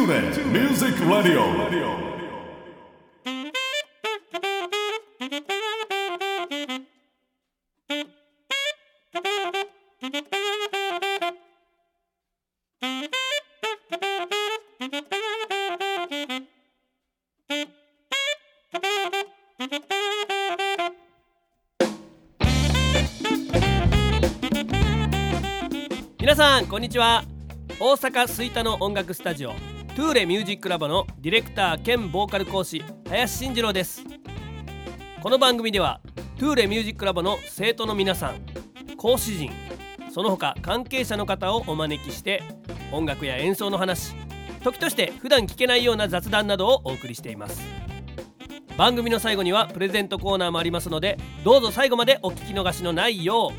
TuneIn Music Radio. 皆さんこんにちは大阪吹田の音楽スタジオトゥーレミュージックラボのディレクター兼ボーカル講師林慎次郎です。この番組ではトゥーレミュージックラボの生徒の皆さん講師陣その他関係者の方をお招きして音楽や演奏の話時として普段聞けないような雑談などをお送りしています。番組の最後にはプレゼントコーナーもありますのでどうぞ最後までお聞き逃しのないよ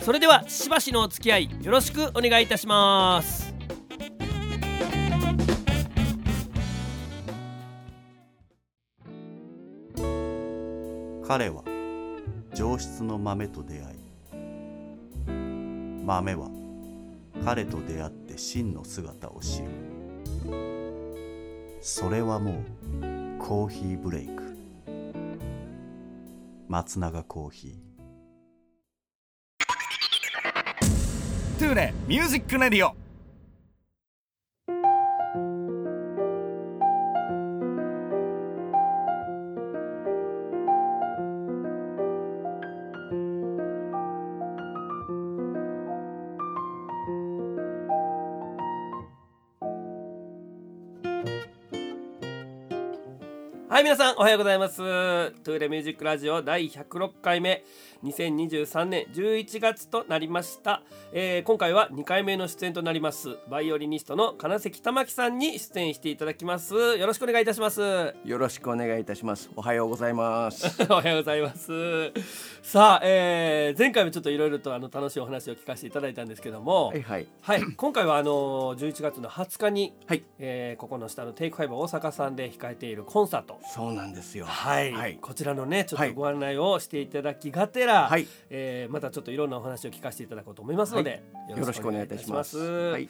う。それではしばしのお付き合いよろしくお願いいたします。彼は上質の豆と出会い豆は彼と出会って真の姿を知る。それはもうコーヒーブレイク。松永コーヒー。トゥーレミュージックレディオ。はい皆さんおはようございます。トゥーレミュージックラジオ第106回目。2023年11月となりました、えー今回は2回目の出演となります。バイオリニストの金関玉樹さんに出演していただきます。よろしくお願いいたします。よろしくお願いいたします。おはようございます。おはようございます。さあ、えー前回もちょっといろいろとあの楽しいお話を聞かせていただいたんですけども。はいはい。はい、今回はあの11月の20日に、はい。えーここの下のテイクファイブ大阪さんで控えているコンサートそうなんですよ。はい、はい。こちらのねちょっはいとご案内をしていただきがてら、はいえーまたちょっといろんなお話を聞かせていただこうと思いますので、よろしくお願いいたします。はい。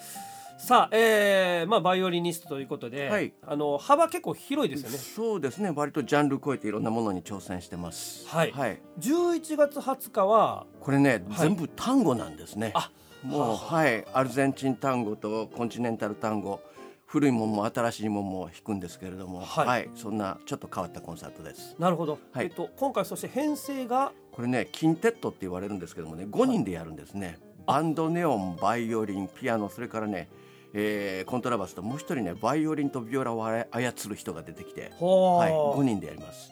さあ、えーまあバイオリニストということで、はいあの幅結構広いですよね。そうですね。割とジャンル超えていろんなものに挑戦してます。はいはい。11月20日はこれね、はい全部単語なんですね。あもうはあはい。アルゼンチン単語とコンチネンタル単語。古いもんも新しいもんも弾くんですけれども、はい。はい、そんなちょっと変わったコンサートです。なるほど、はい。えっと今回そして編成が？これねキンテットって言われるんですけどもね5人でやるんですね、バンドネオンバイオリンピアノそれからね、えーコントラバスともう一人ねバイオリンとビオラを操る人が出てきて、ははい、5人でやります。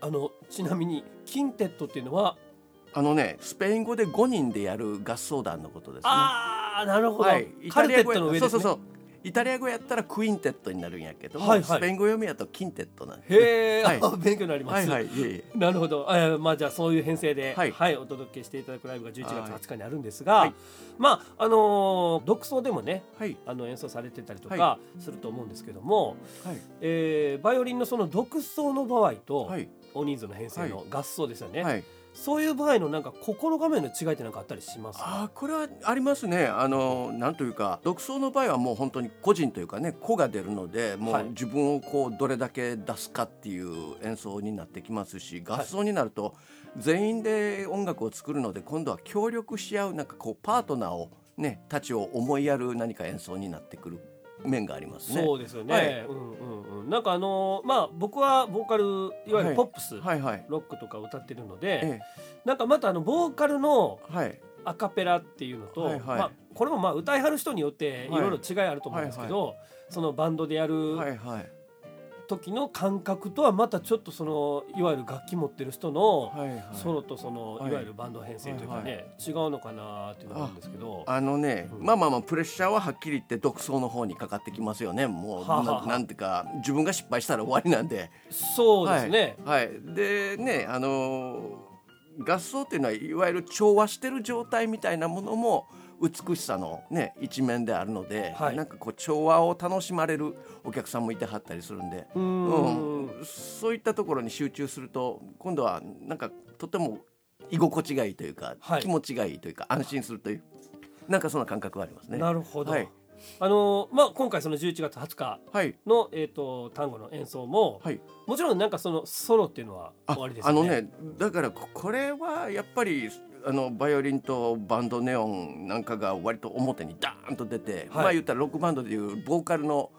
あのちなみにキンテットっていうのは、あのねスペイン語で5人でやる合奏団のことですね。ああなるほど、はい、イカルテッタリア語やトの上ですね。そうそうそうイタリア語やったらクインテットになるんやけども、はいはい。スペイン語読みやとキンテットなんです、へえ、はい。あ 勉強になります、はいはい。なるほど、えーまあじゃあそういう編成で、ははいいお届けしていただくライブが11はい月20日にあるんですが、はい。まああのー独奏でもねはい。あの演奏されてたりとはかすると思うんですけども、はい。えーバイオリンのその独奏の場合と、はい。大人数の編成の合奏ですよね、はいそういう場合のなんか心構えの違いってなんかあったりします？あーこれはありますね。あのなんというか独奏の場合はもう本当に個人というかね個が出るのでもはい。う自分をこうどれだけ出すかっていう演奏になってきますし合奏になると全員で音楽を作るので今度は協力し合うなんかこうパートナーをねたちを思いやる何か演奏になってくる面がありますね。そうですよね、はい。うんうんうん、なんかあのーまあ僕はボーカルいわゆるポップス、はいはい。ロックとか歌ってるので、えなんかまたあのボーカルのえはい。アカペラっていうのと、はいはい。まあ、これもまあ歌いはる人によっていろいろ違いあると思うんですけど、そのバンドでやるはいはい時の感覚とはまたちょっとそのいわゆる楽器持ってる人のソロとそのはい。いわゆるバンド編成というかね、はい違うのかなっていうのがあるんですけど。あのね、うん。まあまあまあプレッシャーははっきり言って独奏の方にかかってきますよね。もうななんていうか自分が失敗したら終わりなんで。そうですね、はい、はい。でねあのー合奏っていうのはいわゆる調和してる状態みたいなものも美しさのね一面であるので、はい。なんかこう調和を楽しまれるお客さんもいてはったりするんで、うーん。うん。そういったところに集中すると今度はなんかとても居心地がいいというか、はい。気持ちがいいというか安心するというなんかそんな感覚がありますね。なるほど、はい。あのまあ今回その11月20日はい。のえっ、と単語の演奏も、はい。もちろんなんかそのソロっていうのはあ終わりですよね。あのねだからここれはやっぱりあのバイオリンとバンドネオンなんかが割と表にダーンと出て、はい。まあ言ったらロックバンドでいうボーカルの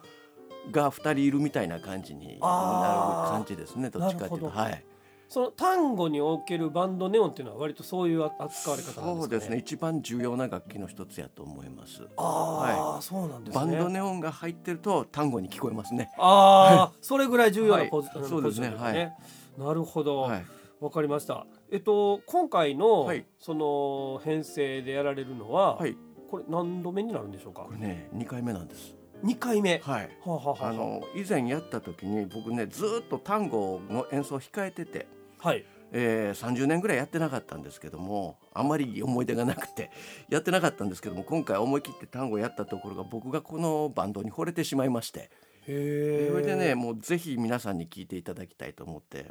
が2人いるみたいな感じになる感じですねどっちかっていうと。はい。その単語におけるバンドネオンっていうのは割とそういう扱われ方なんですかね？そうですね。一番重要な楽器の一つやと思います。ああ、そうなんですね。バンドネオンが入ってると単語に聞こえますね。ああ、それぐらい重要なはい。ポジ,、あのそうですね。ポジションね。なるほど。わ、はい。かりました。えっと今回の、はいその編成でやられるのは、はいこれ何度目になるんでしょうか？こ。れね2回目なんです二回目？はいはあ、はあはあ、あの以前やった時に僕ねずーっと単語の演奏を控えててはい。えー、30年ぐらいやってなかったんですけどもあんまり思い出がなくて やってなかったんですけども今回思い切って単語やったところが僕がこのバンドに惚れてしまいまして。それでねもうぜひ皆さんに聞いていただきたいと思って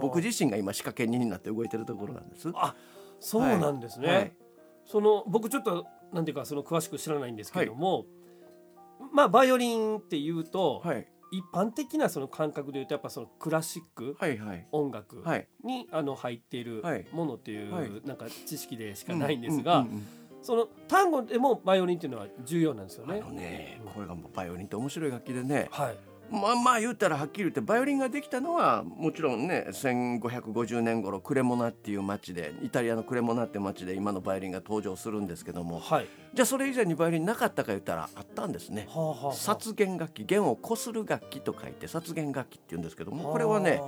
僕自身が今仕掛け人になって動いてるところなんです。あ、そうなんですね。はい。その僕ちょっとなんていうかその詳しく知らないんですけれども、まあバイオリンっていうと、はい。一般的なその感覚でいうとやっぱそのクラシックはいはい。音楽はい。にあの入っているはい。ものっていう、はい。なんか知識でしかないんですが、うんうんうんその単語でもバイオリンっていうのは重要なんですよね。あのねこれがもうバイオリンって面白い楽器でねはい。まあまあ言ったらはっきり言ってバイオリンができたのはもちろんね1550年頃クレモナっていう町でイタリアのクレモナって町で今のバイオリンが登場するんですけどもはい。じゃあそれ以前にバイオリンなかったか言ったらあったんですね。はあはあはあ殺弦楽器弦をこする楽器と書いて殺弦楽器って言うんですけどもこれはね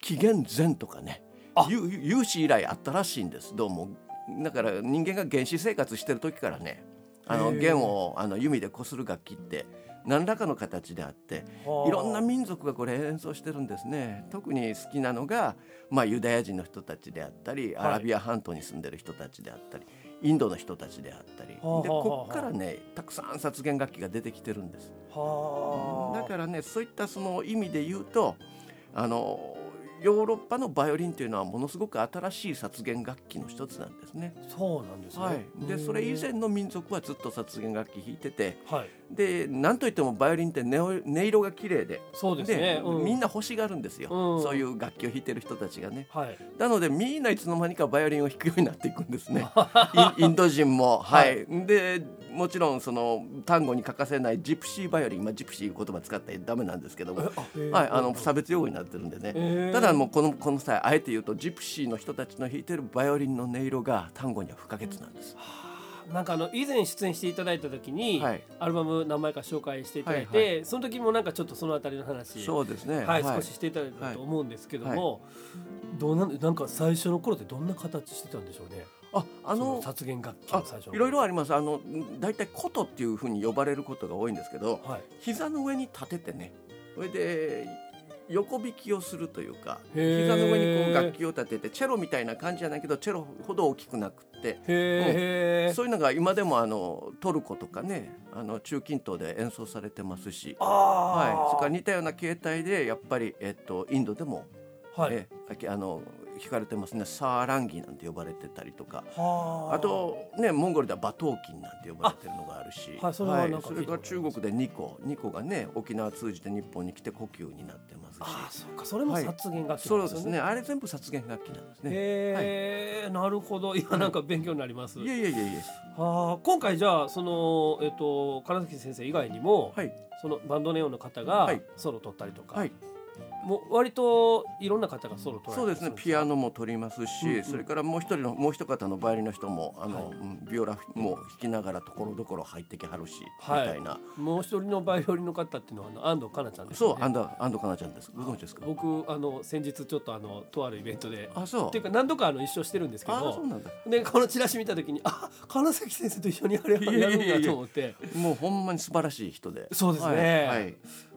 紀元前とかね有史以来あったらしいんですどうもだから人間が原始生活してる時からねあの弦をあの弓でこする楽器って何らかの形であってはあ。いろんな民族がこれ演奏してるんですね。特に好きなのが、まあ、ユダヤ人の人たちであったりはい。アラビア半島に住んでる人たちであったり、インドの人たちであったり。でこっからねたくさん殺弦楽器が出てきてるんです。はあ。だからねそういったその意味で言うとあのヨーロッパのバイオリンというのはものすごく新しい殺弦楽器の一つなんですね。そうなんですね。はい、でそれ以前の民族はずっと殺弦楽器弾いててはい。でなんといってもバイオリンって音音色が綺麗でそうですね。うみんな欲しがるんですよ、うん。そういう楽器を弾いてる人たちがね。はい。なのでみんないつの間にかバイオリンを弾くようになっていくんですね。インド人も。はい、でもちろんその単語に欠かせないジプシーバイオリン、まあ、ジプシーいう言葉使ったらダメなんですけども。はい、あの差別用語になってるんでね、ただもうこのこの際あえて言うとジプシーの人たちの弾いてるバイオリンの音色が単語には不可欠なんです、なんかあの以前出演していただいた時に、はい。アルバム何枚か紹介していただいて、はいその時もなんかちょっとそのあたりの話そうですね。はい、少ししていただいたと思うんですけども、はどうなんなんか最初の頃ってどんな形してたんでしょうね？ああその殺弦楽器いろいろあります。あの大体琴っていうふうに呼ばれることが多いんですけどはい。膝の上に立ててね。それで横弾きをするというか膝の上にこう楽器を立ててチェロみたいな感じじゃないけどチェロほど大きくなくってへえ。そういうのが今でもあのトルコとかねあの中近東で演奏されてますし、あはい、あ、それから似たような形態でやっぱり、えっと、インドでも、はい。えあの弾かれてますね。サーランギなんて呼ばれてたりとか。はあ。とねモンゴルでは馬頭琴なんて呼ばれてるのがあるし。はいそれはなんかそれから中国でニコニコがね沖縄通じて日本に来て故宮になってますし。ああ、そっか、それも殺弦楽器そなんですよね。うですね。あれ全部殺弦楽器なんですね。へえ、なるほど、今なんか勉強になります。いやいやいやいや。はあ、今回じゃあそのえっ、と金崎先生以外にも、はい。そのバンドネオンの方がはい。ソロ取ったりとか、はいもう割といろんな方がソロ取らそうですね。ピアノも取りますし、うんうん。それからもう一人のもう一方のバイオリンの人もあの、はい。うんビオラも弾きながらところどころ入ってきはるし、はい。みたいな。もう一人のバイオリンの方っていうのはあの安藤かなちゃんですよね。そう安藤安藤かなちゃんです。ご存知ですか？僕あの先日ちょっとあのとあるイベントで。あそう。っていうか何度かあの一緒してるんですけあどそうなんだ。でこのチラシ見た時にあ金崎先生と一緒にやるいやいやいやいややるんだと思って。もうほんまに素晴らしい人で。そうですね。はいはい、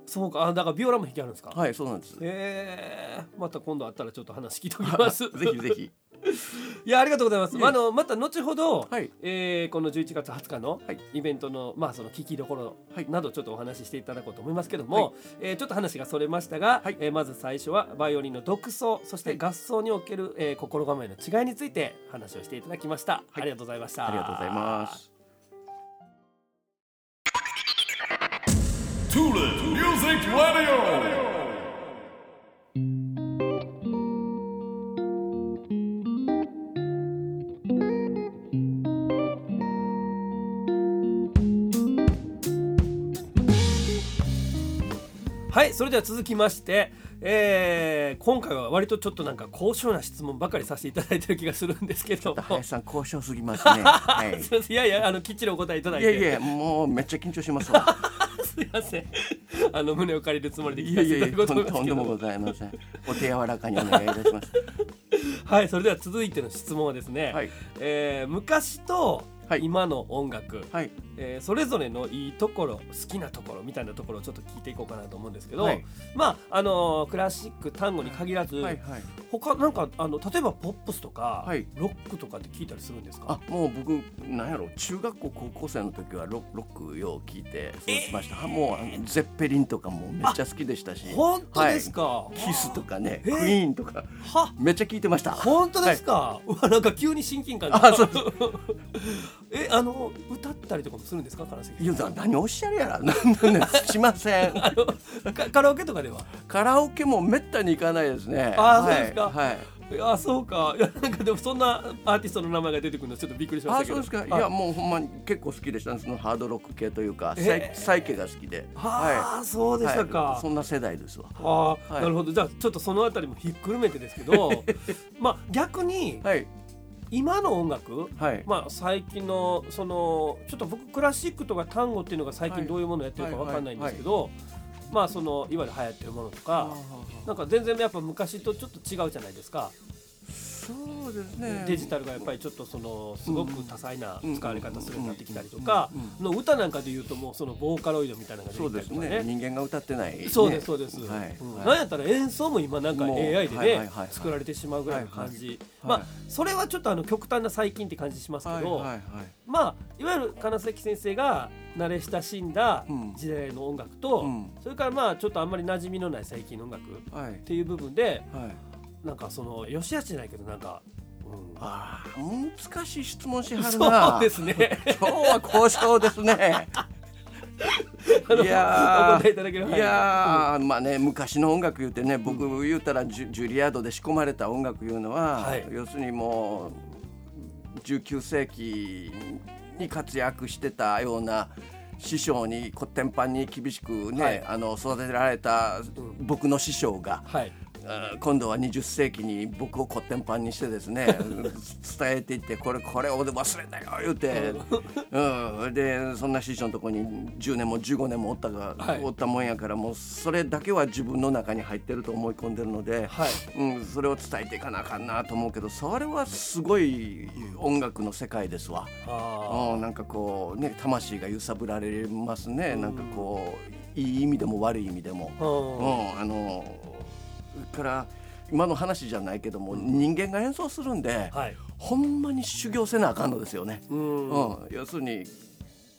そうかあだからビオラも弾きあるんですか、はいそうなんです。へえまた今度会ったらちょっと話聞いておきます。ぜひぜひ。いやありがとうございます。いえあのまた後ほど、はい。えーこの11月20日のはい。イベントの、まあその聞きどころはい。などちょっとお話ししていただこうと思いますけども、はい。えーちょっと話がそれましたが、はい。えーまず最初はバイオリンの独奏そして合奏における、えー心構えの違いについて話をしていただきました。はい。ありがとうございました。ありがとうございますはいそれでは続きまして、えー今回は割とちょっとなんか高尚な質問ばかりさせていただいてる気がするんですけども林さん交渉すぎますね。はい。すいませんいやいやあのきっちりお答えいただいていやいやもうめっちゃ緊張しますわ。すいませんあの胸を借りるつもりで聞いやいやいやかせていただこうととんとんでもございません。お手柔らかにお願いいたします。はいそれでは続いての質問はですね、はいえー昔とはい。今の音楽、はい。えーそれぞれのいいところ好きなところみたいなところをちょっと聞いていこうかなと思うんですけど、はい。まああのークラシック単語に限らず、はいはい。他なんかあの例えばポップスとか、はい。ロックとかって聞いたりするんですか？あもう僕なんやろ中学校高校生の時はロロックよう聞いてそうしました。あもうあのゼッペリンとかもめっちゃ好きでしたし。本当ですか、はい。キスとかね、えクイーンとかは。めっちゃ聞いてました。本当ですか、うわなんか急に親近感が。あそう えあの歌ったりとかもするんですか金関いやだ何おっしゃるやら なんなんねしません。あのかカラオケとかでは？カラオケもめったに行かないですね。あーはいそうですかはい。いやそうかいやなんかでもそんなアーティストの名前が出てくるのちょっとびっくりしましたけどあそうですか。いはいやもうほんまに結構好きでしたね。そのハードロック系というか、えーサイケが好きで。はあ、そうでしたか、はいそんな世代ですわ。ああ、はいなるほどじゃあちょっとそのあたりもひっくるめてですけど まあ逆にはい今の音楽？はい。まあ最近のそのちょっと僕クラシックとか単語っていうのが最はい。近どういうものをやってるかわかんないんですけど、まあそのいわゆる流行ってるものとかなんか全然やっぱ昔とちょっと違うじゃないですか、そうですね。デジタルがやっぱりちょっとそのすごく多彩な使われ方するようになってきたりとうんかうんの歌なんかで言うともうそのボーカロイドみたいなのが。出てきたりとかね。人間が歌ってない、ね。そうですそうです、はい。うんはいなんやったら演奏も今なんか AI ではいはいはいねはい作られてしまうぐらいの感じ、はいはいまあはいそれはちょっとあの極端な最近って感じしますけど、はいはいはい。まあいわゆる金関先生が慣れ親しんだうん時代の音楽と、うんそれからまあちょっとあんまり馴染みのない最近の音楽っはい。ていう部分ではい。なんかそのよしあしじゃないけどなんか、うん。ああ、難しい質問しはるな。そうですね。今日は交渉ですね。あのいやーお答えいやーまあね昔の音楽言うてね僕言うたらジュジュリアードで仕込まれた音楽いうのは、はい。要するにもう19世紀に活躍してたような師匠にこってんぱんに厳しくね、はい。あの育てられた僕の師匠が、はい今度は20世紀に僕をこってんぱんにしてですね 伝えていってこれこれを忘れたよ言うて、うん、でそんな師匠のとこに10年も15年もおったが、はい。おったもんやからもうそれだけは自分の中に入ってると思い込んでるので、はい。うん、それを伝えていかなあかんなと思うけどそれはすごい音楽の世界ですわ。あうん、なんかこうね魂が揺さぶられますね、なんかこういい意味でも悪い意味でも。ーうん。うん、あのから今の話じゃないけども、人間が演奏するんで、はい。ほんまに修行せなあかんのですよね。うん。うん、要するに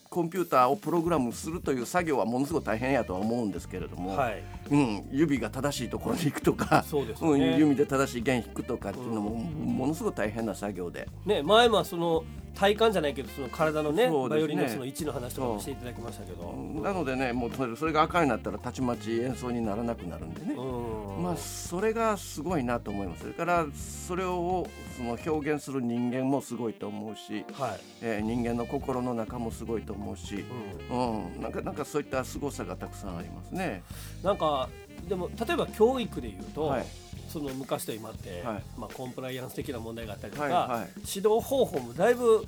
コンピューターをプログラムするという作業はものすごく大変やとは思うんですけれども、はいうん、指が正しいところに行くとかそうですよねん、指で正しい弦弾くとかっていうのも、ものすごく大変な作業で。ね前もその体感じゃないけどその体のねね。バイオリンのその位置の話とかもしていただきましたけど。なのでねもうそれが赤になったらたちまち演奏にならなくなるんでね。うん。まあそれがすごいなと思います。それからそれをその表現する人間もすごいと思うし、はい。えー人間の心の中もすごいと思うし、うん。うん、なんかなんかそういった凄さがたくさんありますね。なんかでも例えば教育でいうと、はい。その昔と今って、はい。まあ、コンプライアンス的な問題があったりとか、はいはい。指導方法もだいぶ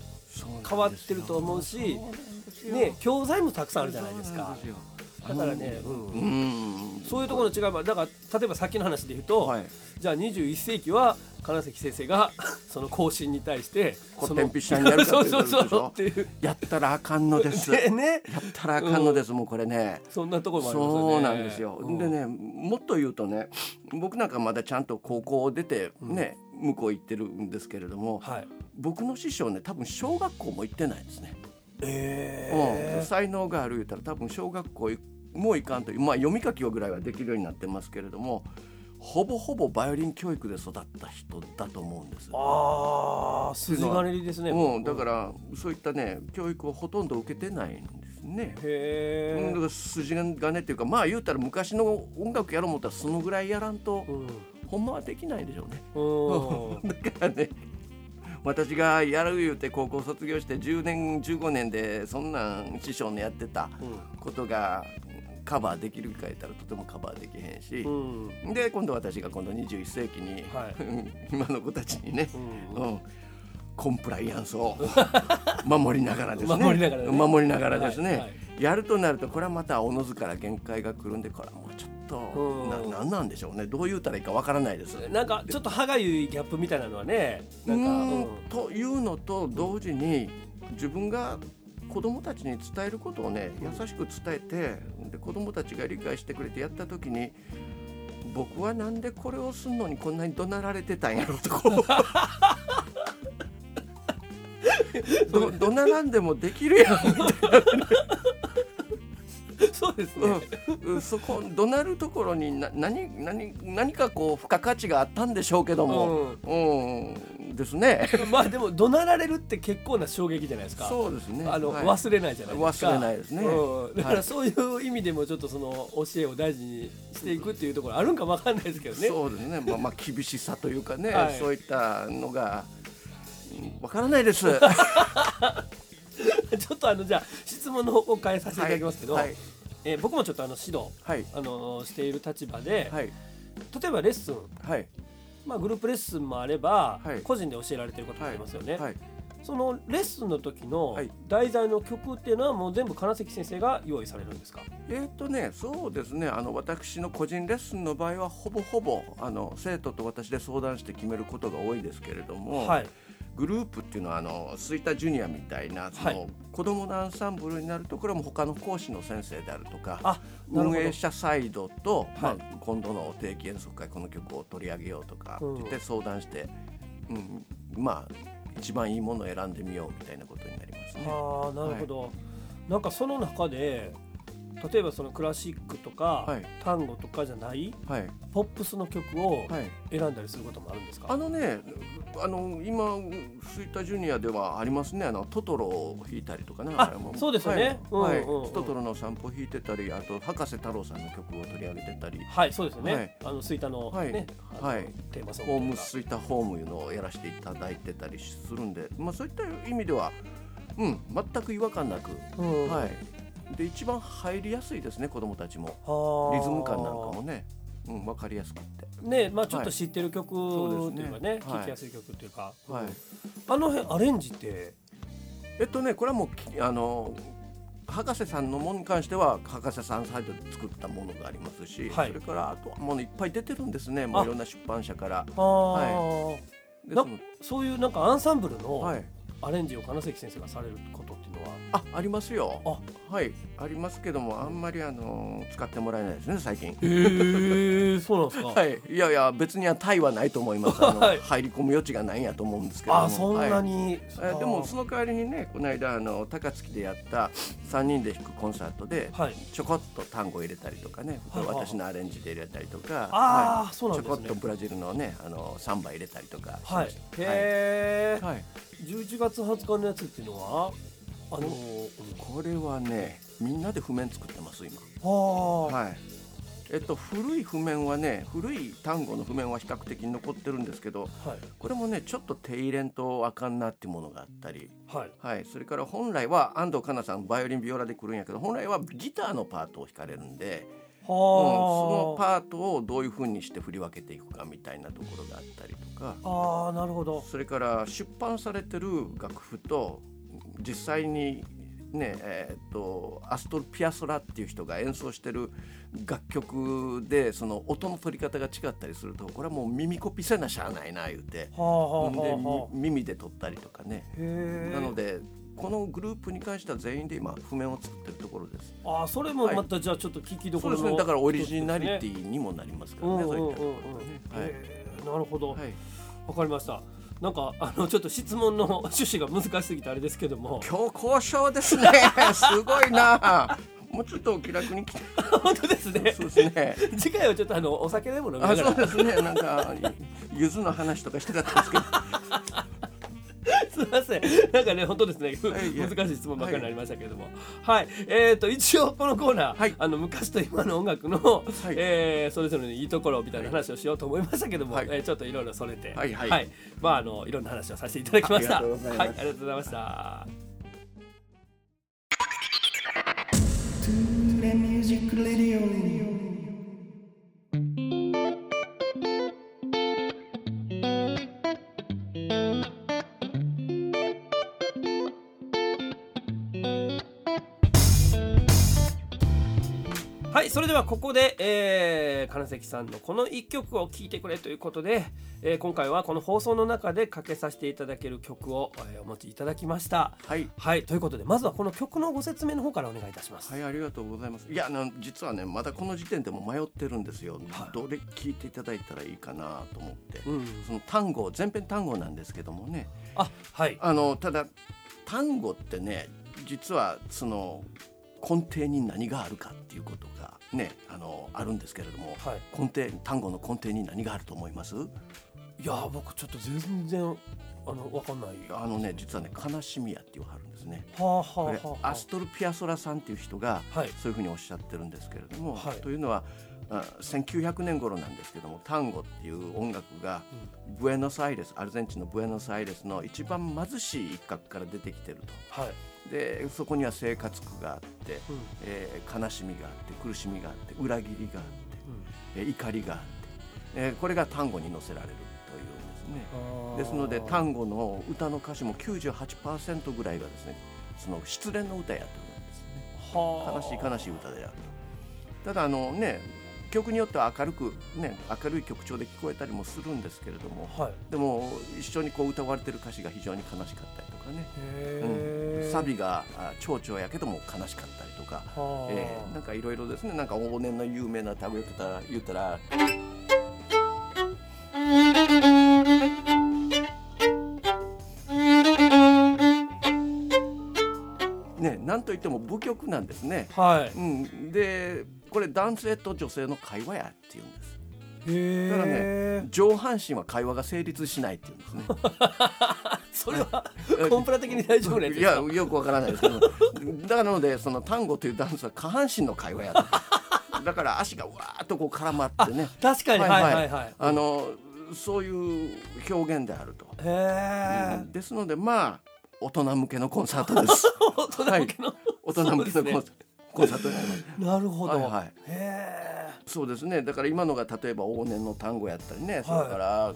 変わってると思うしね教材もたくさんあるじゃないですか。そうなんですよだからね、うん。うん。そういうところの違いはだから例えばさっきの話で言うと、はい。じゃあ21世紀は金関先生が その更新に対してこってんぴっしゃにやるかそうっていうそうそうことでしょ？っていう。やったらあかんのです。で ね。やったらあかんのです、もうこれね。そんなところもありますよね。そうなんですよ。うん。でね、もっと言うとね、僕なんかまだちゃんと高校を出てね、向こう行ってるんですけれども、はい。僕の師匠ね、多分小学校も行ってないですね。えうん、才能がある言うたら多分小学校も行かんという、まあ読み書きぐらいはできるようになってますけれども、ほぼほぼバイオリン教育で育った人だと思うんです。ああ筋金入りですねうん、だからそういったね教育をほとんど受けてないんですね。へえうん、だから筋金っていうかまあ言うたら昔の音楽やろう思ったらそのぐらいやらんとうんほんまはできないでしょうね。うん だからね私がやる言うて高校卒業して10年15年でそんなん師匠のやってたことがカバーできるか言ったらとてもカバーできへんし。う、ん。で今度私が今度21世紀に、はい。今の子たちにね、うん。うん、コンプライアンスを 守りながらですね。守りながらね。守りながらですね、はいはい。やるとなるとこれはまたおのずから限界が来るんでこれはもうちょっうん。とななんなんでしょうね。どう言うたらいいかわからないです。なんかちょっと歯がゆいギャップみたいなのはねなんかうん。というのと同時に自分が子供たちに伝えることをね優しく伝えてで子供たちが理解してくれてやった時に僕はなんでこれをすんのにこんなに怒鳴られてたんやろとこう。ど怒鳴らんでもできるやん。みたい そうですね。な、うん、そこ怒鳴るところにな何何何かこう付加価値があったんでしょうけども、うん、ですね。まあでも怒鳴られるって結構な衝撃じゃないですか。そうですね。あの、はい。忘れないじゃないですか。忘れないですね。うん、だかはいらそういう意味でもちょっとその教えを大事にしていくっていうところあるんかもわかんないですけどね。そうですね。まあまあ厳しさというかね、はい。そういったのがうんわからないです。ちょっとあのじゃあ質問の方向を変えさせていただきますけど、はいえー僕もちょっとあの指導、はい。あのしている立場で、はい。例えばレッスン、はい。まあ、グループレッスンもあれば、はい。個人で教えられてることもありますよね、はい。そのレッスンの時のはい。題材の曲っていうのはもう全部金関先生が用意されるんですか？えーとね、そうですね。あの私の個人レッスンの場合はほぼほぼあの生徒と私で相談して決めることが多いですけれども、はいグループっていうのはあのスイタジュニアみたいなその、はい。子供のアンサンブルになるとこれも他の講師の先生であるとか。運営者サイドと、まあはい、今度の定期演奏会この曲を取り上げようとかうんって言って相談して、うん、まあ一番いいものを選んでみようみたいなことになりますね。ああなるほど、なんかその中で例えばそのクラシックとか、はい。単語とかじゃないはい。ポップスの曲をはい、選んだりすることもあるんですか、あのねあの今スイタジュニアではありますね。あのトトロを弾いたりとかねあそうですよね。はい。うんうんうん。トトロの散歩弾いてたりあと博士太郎さんの曲を取り上げてたり。はいそうですよね、はい。あのスイタのはい。ね、はい。テーマソングホームスイタホームいうのをやらせていただいてたりするんで、まあ、そういった意味では、うん、全く違和感なく、うん。はい、で一番入りやすいですね子どもたちも。はあ。リズム感なんかもね、うん、分かりやすくって、ねまあちょっと知ってる曲そうですね。っていうかねはい。聴きやすい曲っていうか、はい、あの辺アレンジって？えっとねこれはもうきあの博士さんのものに関しては博士さんサイドで作ったものがありますし、はい。それからあとはものいっぱい出てるんですね。もうあいろんな出版社から。あー。なでそういうなんかアンサンブルのはい。アレンジを金関先生がされることは、あありますよ。あはいありますけどもあんまりあの使ってもらえないですね最近。へえそうなんですか、はい。いやいや別にはタイはないと思います。あの、はい。入り込む余地がないんやと思うんですけども。あそんなはい。に、えーでもその代わりにねこの間あの高槻でやった3人で弾くコンサートではい。ちょこっと単語入れたりとかね、はいはい。私のアレンジで入れたりとか、あーそうなんちょですね。こっとブラジルのねあのサンバ入れたりとかしはい。へえ、はい。11月20日のやつっていうのは？あのこれはねみんなで譜面作ってます今。はい。えっと古い譜面はね古い単語の譜面は比較的残ってるんですけどはい。これもねちょっと手入れんとあかんなっていうものがあったり。はい。はい、それから本来は安藤香奈さんバイオリンビオラで来るんやけど本来はギターのパートを弾かれるんで、うん、そのはパートをどういう風にして振り分けていくかみたいなところがあったりとか。あなるほど。それから出版されてる楽譜と実際にねえーっとアストル・ピアソラっていう人が演奏してる楽曲でその音の取り方が違ったりするとこれはもう耳コピせなしゃあないな言うて。はあはあで耳で撮ったりとかねなのでこのグループに関しては全員で今譜面を作ってるところです。あーそれもまたじゃあちょっと聞きどころのそうですね。だからオリジナリティにもなりますからね。うんうんうんうんそういったはいへーなるほどわ、はい。かりましたなんかあのちょっと質問の 趣旨が難しすぎてあれですけども。今日交渉ですね。すごいな。もうちょっとお気楽に来て。本当ですね。そうですね。次回はちょっとあのお酒でも飲みなあがら。そうですね。なんかゆずの話とかしたかったんですけど すみません。なんかね、本当ですね。はい難しい質問ばっかりになりましたけれども。はい。えっ、と、一応このコーナー、はいあの昔と今の音楽の、いえーそれぞれのいいところみたいな話をしようと思いましたけども、はいえーちょっといろいろそれて、はいはいまああのいろんな話をさせていただきました。ありがとうございますはい、ありがとうございました。TUNE Music Radio それではここで、えー金関さんのこの一曲を聴いてくれということで、えー今回はこの放送の中でかけさせていただける曲を、えーお持ちいただきました。はい。はい、ということでまずはこの曲のご説明の方からお願いいたします。はいありがとうございます。いやあの実はねまだこの時点でも迷ってるんですよ、はい。どれ聞いていただいたらいいかなと思って、うん、その単語全編単語なんですけどもね。あはい。あのただ単語ってね実はその根底に何があるかっていうことがねあのあるんですけれどもはい。根底単語の根底に何があると思います？いや僕ちょっと全然あのわかんない。あのね実はね悲しみやって言わはるんですね。はあはあはあアストル・ピアソラさんっていう人がはい。そういうふうにおっしゃってるんですけれども、はい。というのはあ1900年頃なんですけどもタンゴっていう音楽がブエノスアイレスアルゼンチンのブエノスアイレスの一番貧しい一角から出てきてると。はい、でそこには生活苦があって、うん。えー悲しみがあって苦しみがあって裏切りがあって、えー怒りがあって、えーこれが単語に乗せられるというんですね。うんですので単語の歌の歌詞も98%ぐらいがですねその失恋の歌やと思うんですね。はあ。悲しい悲しい歌であるただあのね曲によっては明るくね明るい曲調で聞こえたりもするんですけれどもはい。でも一緒にこう歌われてる歌詞が非常に悲しかったり。とかね、へえ、サビがあ長調やけども悲しかったりとか、はあ、えーなんかいろいろですね。なんか往年の有名なタグや方言ったらねなんといっても舞曲なんですね。はい。うん、でこれ男性と女性の会話やっていうんです。へだからえ、上半身は会話が成立しないっていうんですね。それはコンプラ的に大丈夫ないですか？やよくわからないですけど。だからのでその単語というダンスは下半身の会話やと。だから足がわーっとこう絡まってね。確かに。はいはい。はい、あのそういう表現であると、へえ、うん。ですのでまあ大人向けのコンサートです。大人向けの、大人向けのコン,、そうでコンサートになります。なるほど、はいはい。へえそうですね。だから今のが例えば往年の単語やったりねそれから、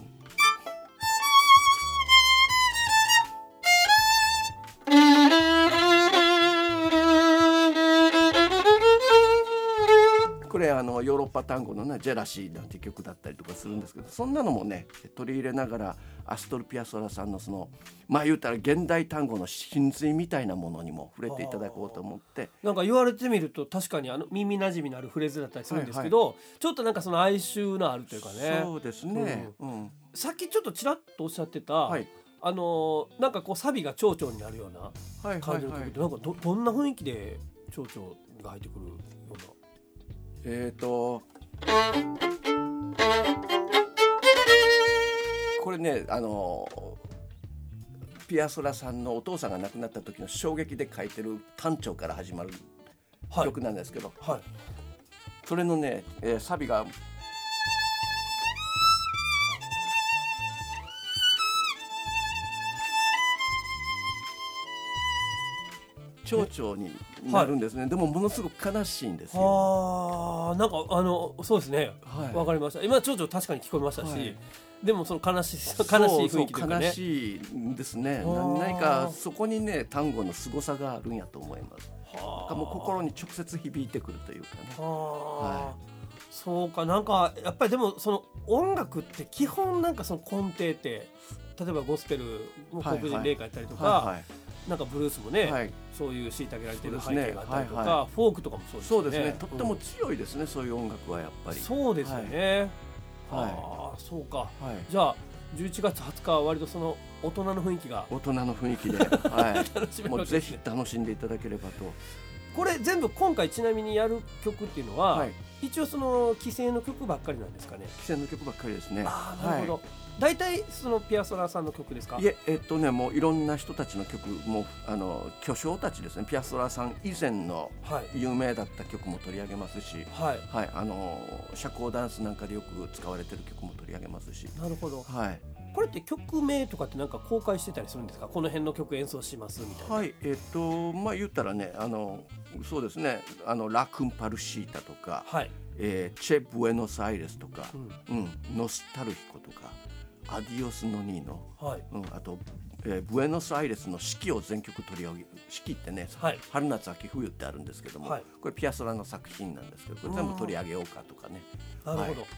これあのヨーロッパ単語のね「ジェラシー」なんて曲だったりとかするんですけどそんなのもね取り入れながらアストルピアソラさんのそのまあ言うたら現代単語の真髄みたいなものにも触れていただこうと思って。なんか言われてみると確かにあの耳なじみのあるフレーズだったりするんですけど、ちょっとなんかその哀愁のあるというかね。そうですね、うん。さっきちょっとちらっとおっしゃってた、はい。あのーなんかこうサビが蝶々になるようなはいはいはい。感じの曲って、なんかどどんな雰囲気で蝶々が入ってくる？えー、とこれねあのピアソラさんのお父さんが亡くなった時の衝撃で書いてる単調から始まるはい。曲なんですけど、はい。それのね、えーサビが蝶々になるんですね、でもものすごく悲しいんですよ。あーなんかあのそうですね。はい。わかりました。今蝶々確かに聞こえましたし、はい。でもその悲しい悲しい雰囲気というかね。悲しいんですね。何かそこにね単語の凄さがあるんやと思います。はあ。もう心に直接響いてくるというかね。ははあそうかなんかやっぱりでもその音楽って基本なんかその根底って例えばゴスペルもはい黒人霊歌やったりとか、はなんかブルースもね、い、はい、そういう虐げられてる背景があったりとか、はいはフォークとかもそうですよね。そうですね。とっても強いですね、そういう音楽はやっぱり。そうですよね、はい。ああそうか。はい。じゃあ11月20日は割とその大人の雰囲気が大人の雰囲気で、は楽しい、もうぜひ楽しんでいただければと。これ全部今回ちなみにやる曲っていうのは、はい。一応その既成の曲ばっかりなんですかね。既成の曲ばっかりですね。ああなるほど、大体そのピアソラさんの曲ですか？はい、いええっとねもういろんな人たちの曲もあの巨匠たちですね。ピアソラさん以前のはい。有名だった曲も取り上げますしはい。はいあの社交ダンスなんかでよく使われてる曲も取り上げますし。なるほど。はい。これって曲名とかってなんか公開してたりするんですか？この辺の曲演奏しますみたいな。はいえっとまあ言ったらねあのそうですね。あのラクンパルシータとか、はい、えーチェ・ブエノスアイレスとかう、ん。うん、ノスタルヒコとかアディオス・ノニーノ、はい。うん、あと、えーブエノスアイレスの四季を全曲取り上げ四季ってね、はい。春夏秋冬ってあるんですけども、はい。これピアソラの作品なんですけどこれ全部取り上げようかとかね。なるほど、はい。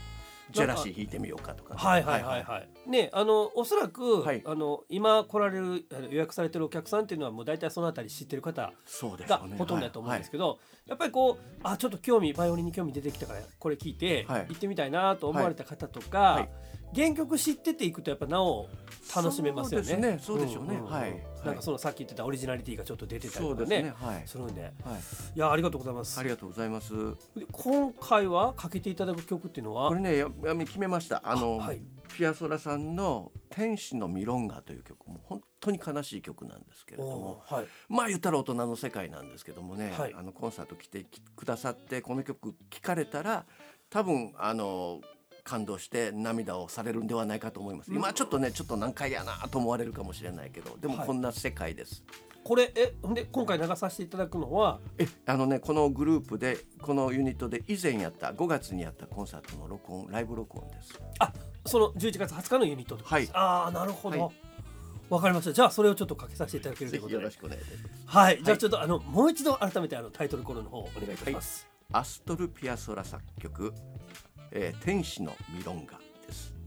ジェラシー弾いてみようかとかね、はいはいはいはい。ねあのおそらく、はい。あの今来られる予約されてるお客さんっていうのはもう大体そのあたり知ってる方がそうですよね。ほとんどだと思うんですけど、やっぱりこうあちょっと興味バイオリンに興味出てきたからこれ聞いて、はい。行ってみたいなと思われた方とか、はい原曲知ってていくとやっぱなお楽しめますよね。そうですね。そうでしょうね。んんん。はい。なんかそのさっき言ってたオリジナリティがちょっと出てたりそうですとかね。ねはい、するんで、はい、いやありがとうございます。あ。りがとうございます。で今回はかけていただく曲っていうのは？これねやや決めました。あのはい。ピアソラさんの「天使のミロンガ」という曲も本当に悲しい曲なんですけれども。はい。まあ言ったら大人の世界なんですけどもね、はい。あのコンサート来てきくださってこの曲聴かれたら多分あの感動して涙をされるんではないかと思います。今ちょっとねちょっと難解やなと思われるかもしれないけどでもはい。こんな世界です、これえで今回流させていただくのは？えあのねこのグループでこのユニットで以前やった5月にやったコンサートの録音ライブ録音です。あその11月20日のユニットです。はい。ああなるほど、はわかりました。じゃあそれをちょっとかけさせていただけるということでしくお願いします。はい。じゃあちょっとあのもう一度改めてあのタイトルコールの方お願いいたします、アストル・ピアソラ作曲、えー天使のミロンガです「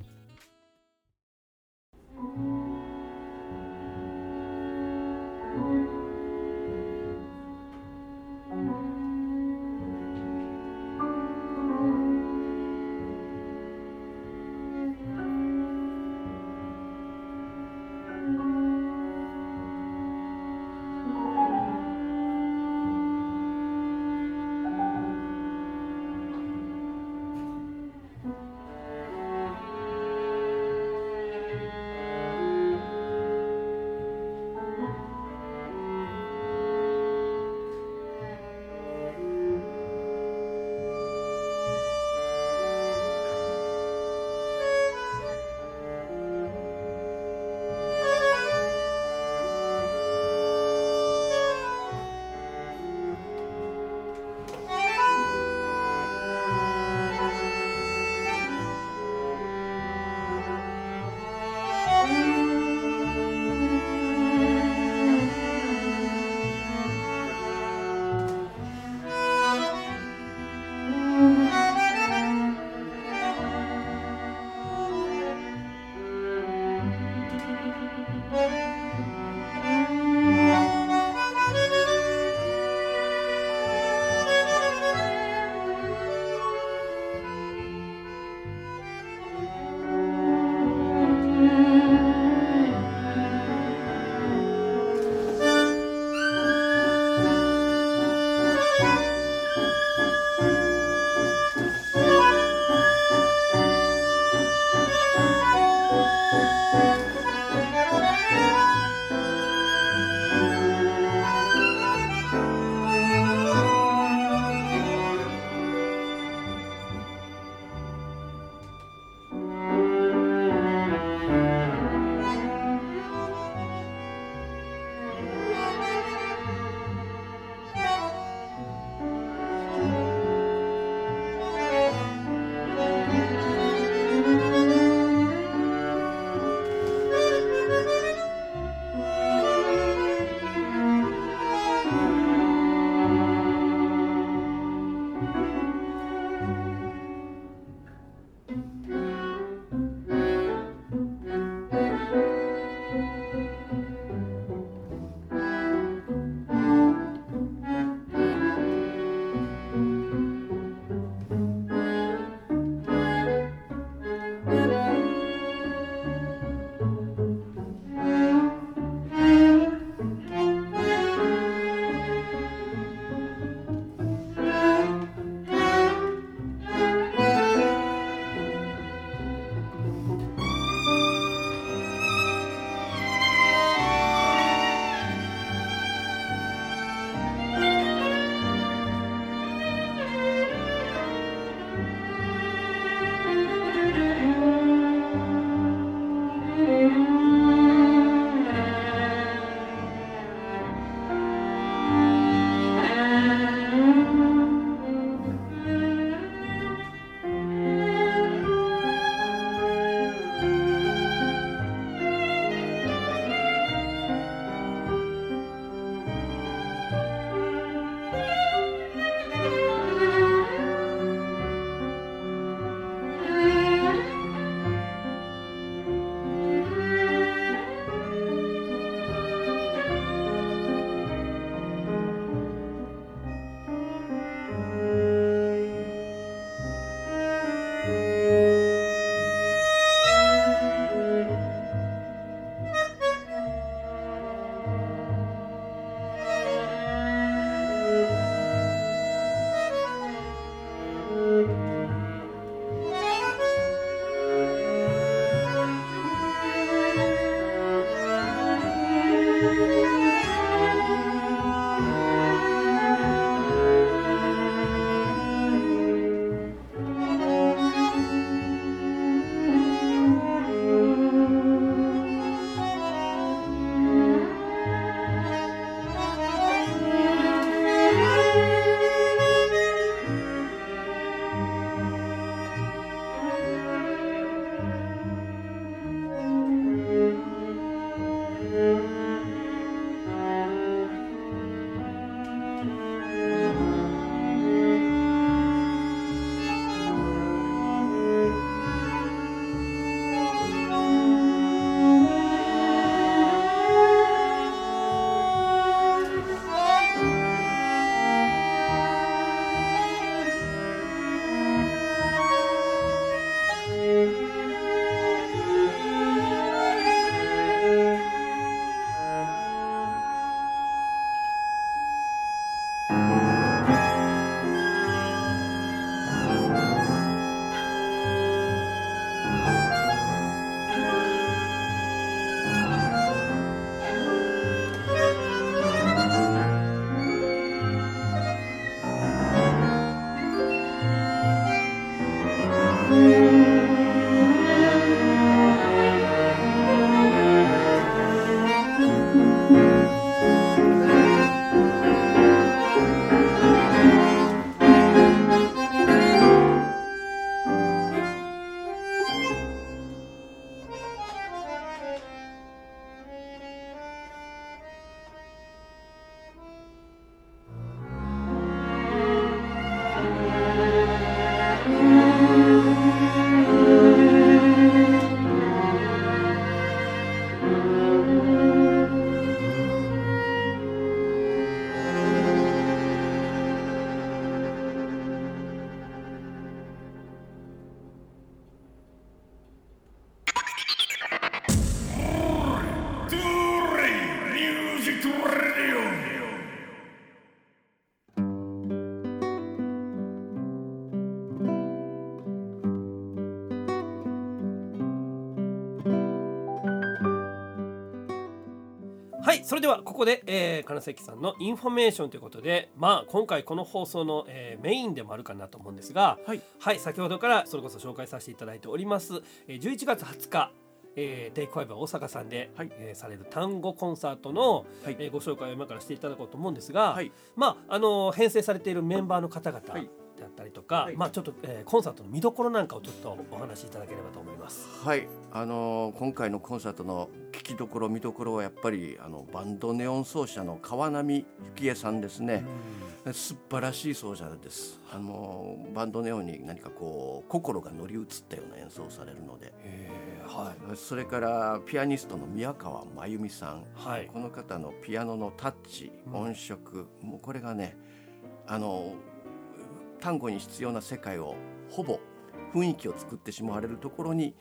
れではここで、えー、金関さんのインフォメーションということでまあ今回この放送の、えーメインでもあるかなと思うんですがはい。はい先ほどからそれこそ紹介させていただいております、えー、11月20日えー、テイクファイブは大阪さんで、はい。えーされるタンゴコンサートの、はい。えーご紹介を今からしていただこうと思うんですが、はい。まああの編成されているメンバーの方々はい。だったりとか、はい。まあちょっと、えーコンサートの見どころなんかをちょっとお話しいただければと思います。はい、あのー今回のコンサートの聴きどころ見どころはやっぱりあのバンドネオン奏者の川波幸恵さんですね、素晴らしい奏者です。あのーバンドネオンに何かこう心が乗り移ったような演奏をされるので。えーはい。それからピアニストの宮川真由美さん。はい。この方のピアノのタッチうん。音色、もうこれがねあの単語に必要な世界をほぼ雰囲気を作ってしまわれるところに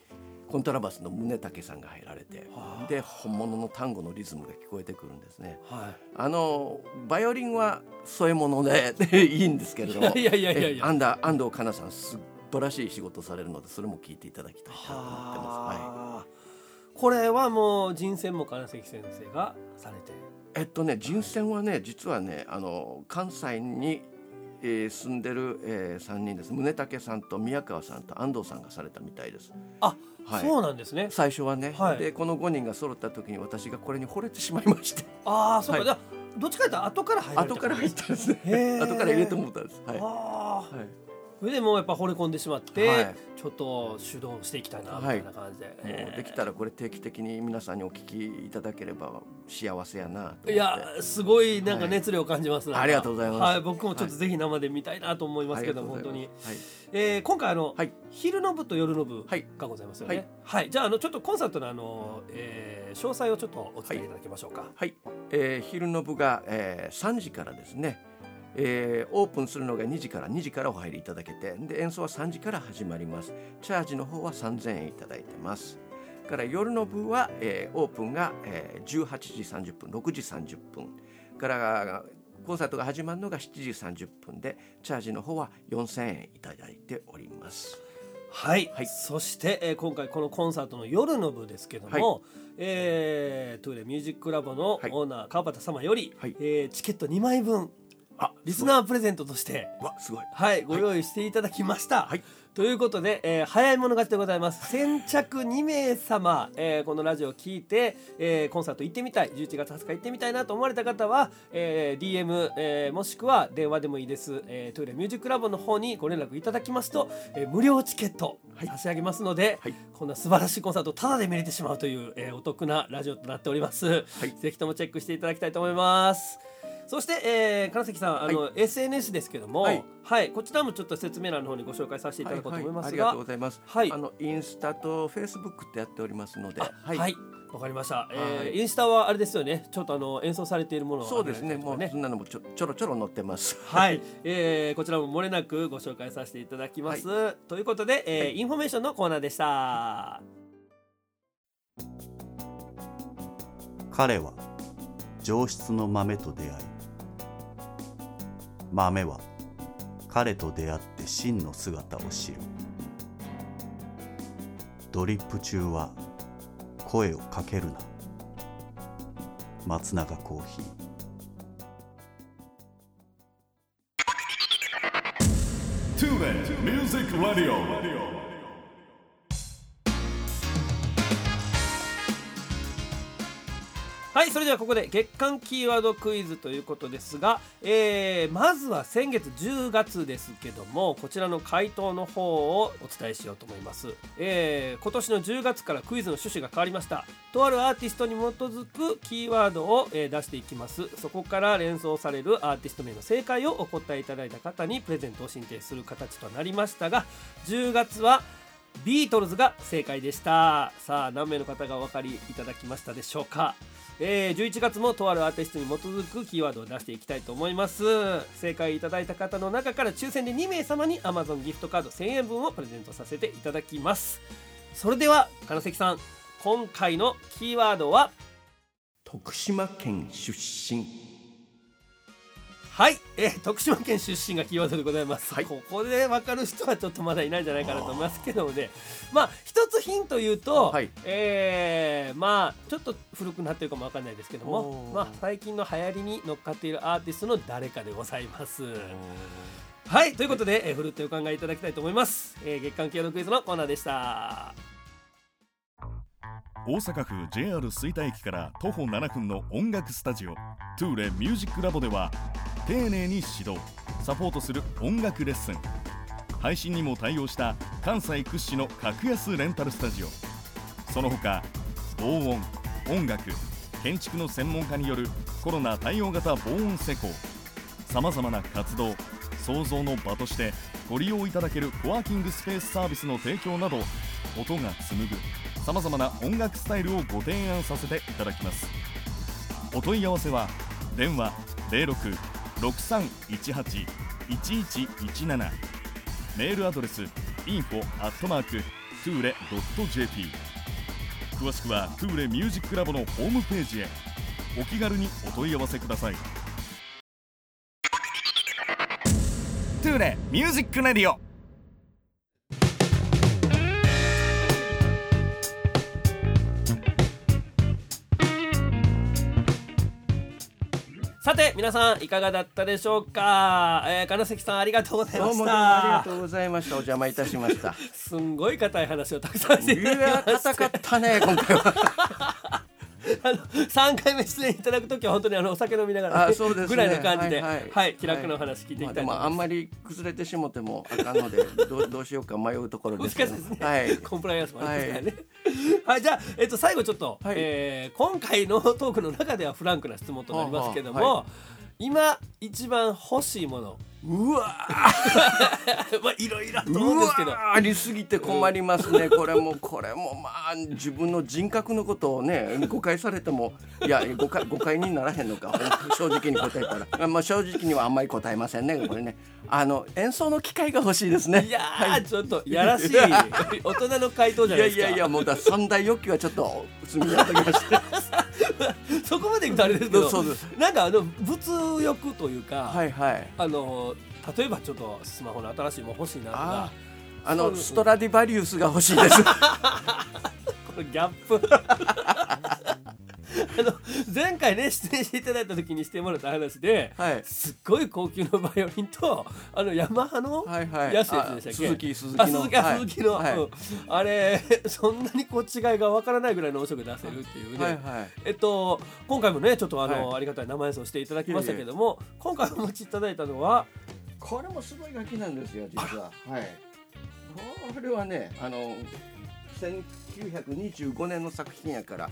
コントラバスの宗武さんが入られてはあで本物の単語のリズムが聞こえてくるんですね。はあのバイオリンは添え物で いいんですけれどもいやいやいやいやえ安田安藤香奈さん素晴らしい仕事をされるのでそれも聞いていただきたいなと思ってます。はいはあこれはもう人選も金関先生がされてえっとね人選はね実はねあの関西に、えー住んでる、えー、3人です宗武さんと宮川さんと安藤さんがされたみたいです。あ、はい。そうなんですね。最初はね、はい。でこの5人が揃った時に私がこれに惚れてしまいまして。ああそうか、はい。じゃあどっちかというと後から入られた後から入ったんです。ね後から入れてもらったんです。はあはいそれでもうやっぱ惚れ込んでしまって、はい。ちょっと主導していきたいなみたいな感じで、もうできたらこれ定期的に皆さんにお聞きいただければ幸せやないやすごいなんか熱量を感じます、な。んかありがとうございます。はい、僕もちょっとぜひ生で見たいなと思いますけど、本当に、はい。えー今回あの、はい。昼の部と夜の部はい。がございますよね。ははい。い、じゃああのちょっとコンサートのあの、えー詳細をちょっとお伝えいただきましょうか。はい、えー昼の部が、えー3時からですね、えーオープンするのが2時から2時からお入りいただけてで演奏は3時から始まります。チャージの方は3000円いただいてます。から夜の部は、えーオープンが、えー18時30分6時30分。からコンサートが始まるのが7時30分でチャージの方は4000円いただいております。はい、はい。そして、えー今回このコンサートの夜の部ですけども、えートゥーレミュージックラボのオはい。ーナー川端様より、はい。えーチケット2枚分あリスナープレゼントとして。わすごい。はい、ご用意していただきました。はい。ということで、えー早い者勝ちでございます。先着2名様、えーこのラジオを聞いて、えーコンサート行ってみたい、11月20日行ってみたいなと思われた方は、えー DM、えーもしくは電話でもいいです、えートイレミュージックラボの方にご連絡いただきますと、えー無料チケット差し上げますので、はい。こんな素晴らしいコンサートをタダで見れてしまうという、えーお得なラジオとなっております。はい。ぜひともチェックしていただきたいと思います。そして、えー、金関さん、あの、SNS ですけども、ははい。い、こちらもちょっと説明欄の方にご紹介させていただこうと思いますが、はい。はいありがとうございます。はい。あのインスタとフェイスブックってやっておりますので、はい、わ、かりました。えはい。ーインスタはあれですよね、ちょっとあの演奏されているものをそうですね。もうそんなのもちょちょろちょろ載ってます。はい、えー、こちらも漏れなくご紹介させていただきます。ということで、えーインフォメーションのコーナーでした。彼は上質の豆と出会い豆は彼と出会って真の姿を知る。ドリップ中は声をかけるな。松永コーヒー。Tune Music Radio はいそれではここで月間キーワードクイズということですが、えーまずは先月10月ですけどもこちらの回答の方をお伝えしようと思います、えー今年の10月からクイズの趣旨が変わりました。とあるアーティストに基づくキーワードを、え出していきます。そこから連想されるアーティスト名の正解をお答えいただいた方にプレゼントを申請する形となりましたが10月はビートルズが正解でした。さあ何名の方がお分かりいただきましたでしょうか。えー11月もとあるアーティストに基づくキーワードを出していきたいと思います。正解いただいた方の中から抽選で2名様に Amazon ギフトカード1000円分をプレゼントさせていただきます。それでは金関さん今回のキーワードは？徳島県出身。はい、えー徳島県出身がキーワードでございます、はい。ここで分かる人はちょっとまだいないんじゃないかなと思いますけどもね。まあ一つヒント言うと、はい。えーまあちょっと古くなってるかも分かんないですけどもまあ、最近の流行りに乗っかっているアーティストの誰かでございます。はい。ということで、えー、ふるってお考えいただきたいと思います、えー月間系のクイズのコーナーでした大阪府 JR 吹田駅から徒歩7分の音楽スタジオトゥーレミュージックラボでは丁寧に指導サポートする音楽レッスン。配信にも対応した関西屈指の格安レンタルスタジオ。その他防音音楽建築の専門家によるコロナ対応型防音施工。さまざまな活動創造の場としてご利用いただけるコワーキングスペースサービスの提供など音が紡ぐ。さまざまな音楽スタイルをご提案させていただきます。お問い合わせは電話0663181117メールアドレス info アットマークトゥーレ .jp 詳しくはトゥー。レミュージックラボのホームページへ。お気軽にお問い合わせください。トゥーレミュージックレディオさて皆さんいかがだったでしょうか、えー、金関さんありがとうございましどうもどうもありがとうございましたお邪魔いたしましたすんごい硬い話をたくさんしていただやきました硬かったね今回はあの3回目出演いただくときは本当にあのお酒飲みながら、あそうですね。ぐらいの感じで、ははい。いはい気楽なお話聞いていきたいまああんまり崩れてしもてもあかんので どうどうしようか迷うところですけどね、はい。コンプライアンスもありますからね。はい、じゃあ、えっと、最後ちょっと、はい。えー今回のトークの中ではフランクな質問となりますけども、はあは今一番欲しいものうわ まあいろいろとう思うんですけど。わありすぎて困りますね。これもこれも。まあ自分の人格のことをね誤解されてもいや誤解誤解にならへんのか。正直に答えたら、まあ、正直にはあんまり答えませんねこれねあの演奏の機会が欲しいですね。いやー、ちょっとやらしい。大人の回答じゃいないですか。やいやいやもうだ三大欲求はちょっと積み上げました。そこまでいくとあれですけど なんかあの物欲というか、はいはい。あの例えばちょっとスマホの新しいもの欲しいなとあかあのストラディバリウスが欲しいです。このギャップあの前回ね出演していただいた時にしてもらった話で、はい。すっごい高級のバイオリンとあのヤマハのはいはい。安いやつでしたっけ、あ鈴木鈴木の。あ鈴木の、はい。うん。あれそんなにこう違いがわからないぐらいの音色出せるっていうね、はいはい。えっと今回もねちょっとあの、はい。ありがたい生演奏していただきましたけども今回お持ちいただいたのはこれもすごい楽器なんですよ実は。はい。これはねあの1925年の作品やから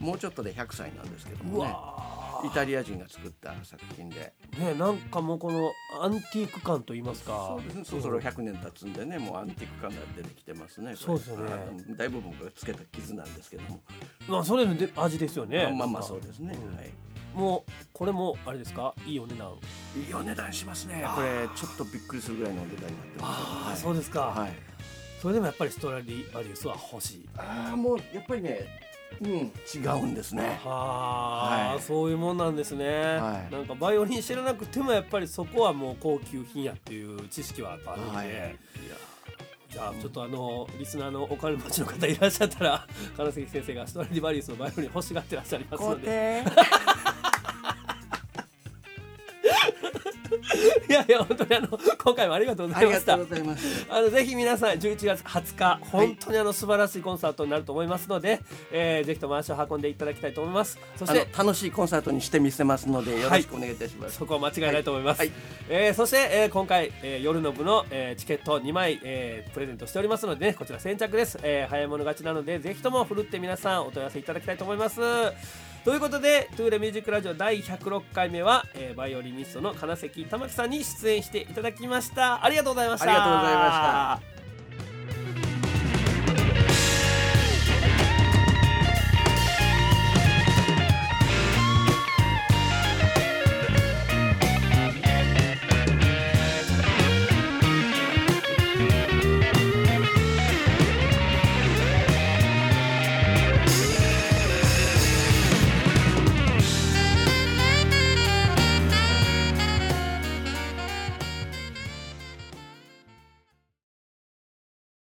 もうちょっとで100歳なんですけどうもね。わイタリア人が作った作品で。ーねなんかもうこのアンティーク感と言いますか。そうですね。そろそろ100年経つんでねもうアンティーク感が出てきてますね。これそうですよね。はい大部分がつけた傷なんですけども。まあそれので味ですよね。まあまあそうですね、うん。はい。もうこれもあれですか？いいお値段いいお値段しますね。これちょっとびっくりするぐらいのお値段になってます。ああ、はい。そうですか、はい。それでもやっぱりストラディバリウスは欲しい。ああもうやっぱりねうん違うんですね。はあ、はい。そういうもんなんですね、はい。なんかバイオリン知らなくてもやっぱりそこはもう高級品やっていう知識はやっぱあるんで、はい。いや。じゃあちょっとあのリスナーのお金持ちの方いらっしゃったら金関先生がストラディバリウスのバイオリン欲しがってらっしゃいますのでやいや本当にあの今回もありがとうございました。あのぜひ皆さん11月20日本当にあの素晴らしいコンサートになると思いますので、えーぜひとも足を運んでいただきたいと思います。そして楽しいコンサートにしてみせますのでよろしくお願いいたします、そこは間違いないと思います、はい。えーそして、えー今回、えー夜の部の、えーチケット2枚、えープレゼントしておりますので、ね、こちら先着です、えー早い者勝ちなのでぜひともふるって皆さんお問い合わせいただきたいと思いますということで「トゥーレミュージックラジオ」第106回目は、えーバイオリニストの金関玉木さんに出演していただきました。ありがとうございました。ありがとうございました。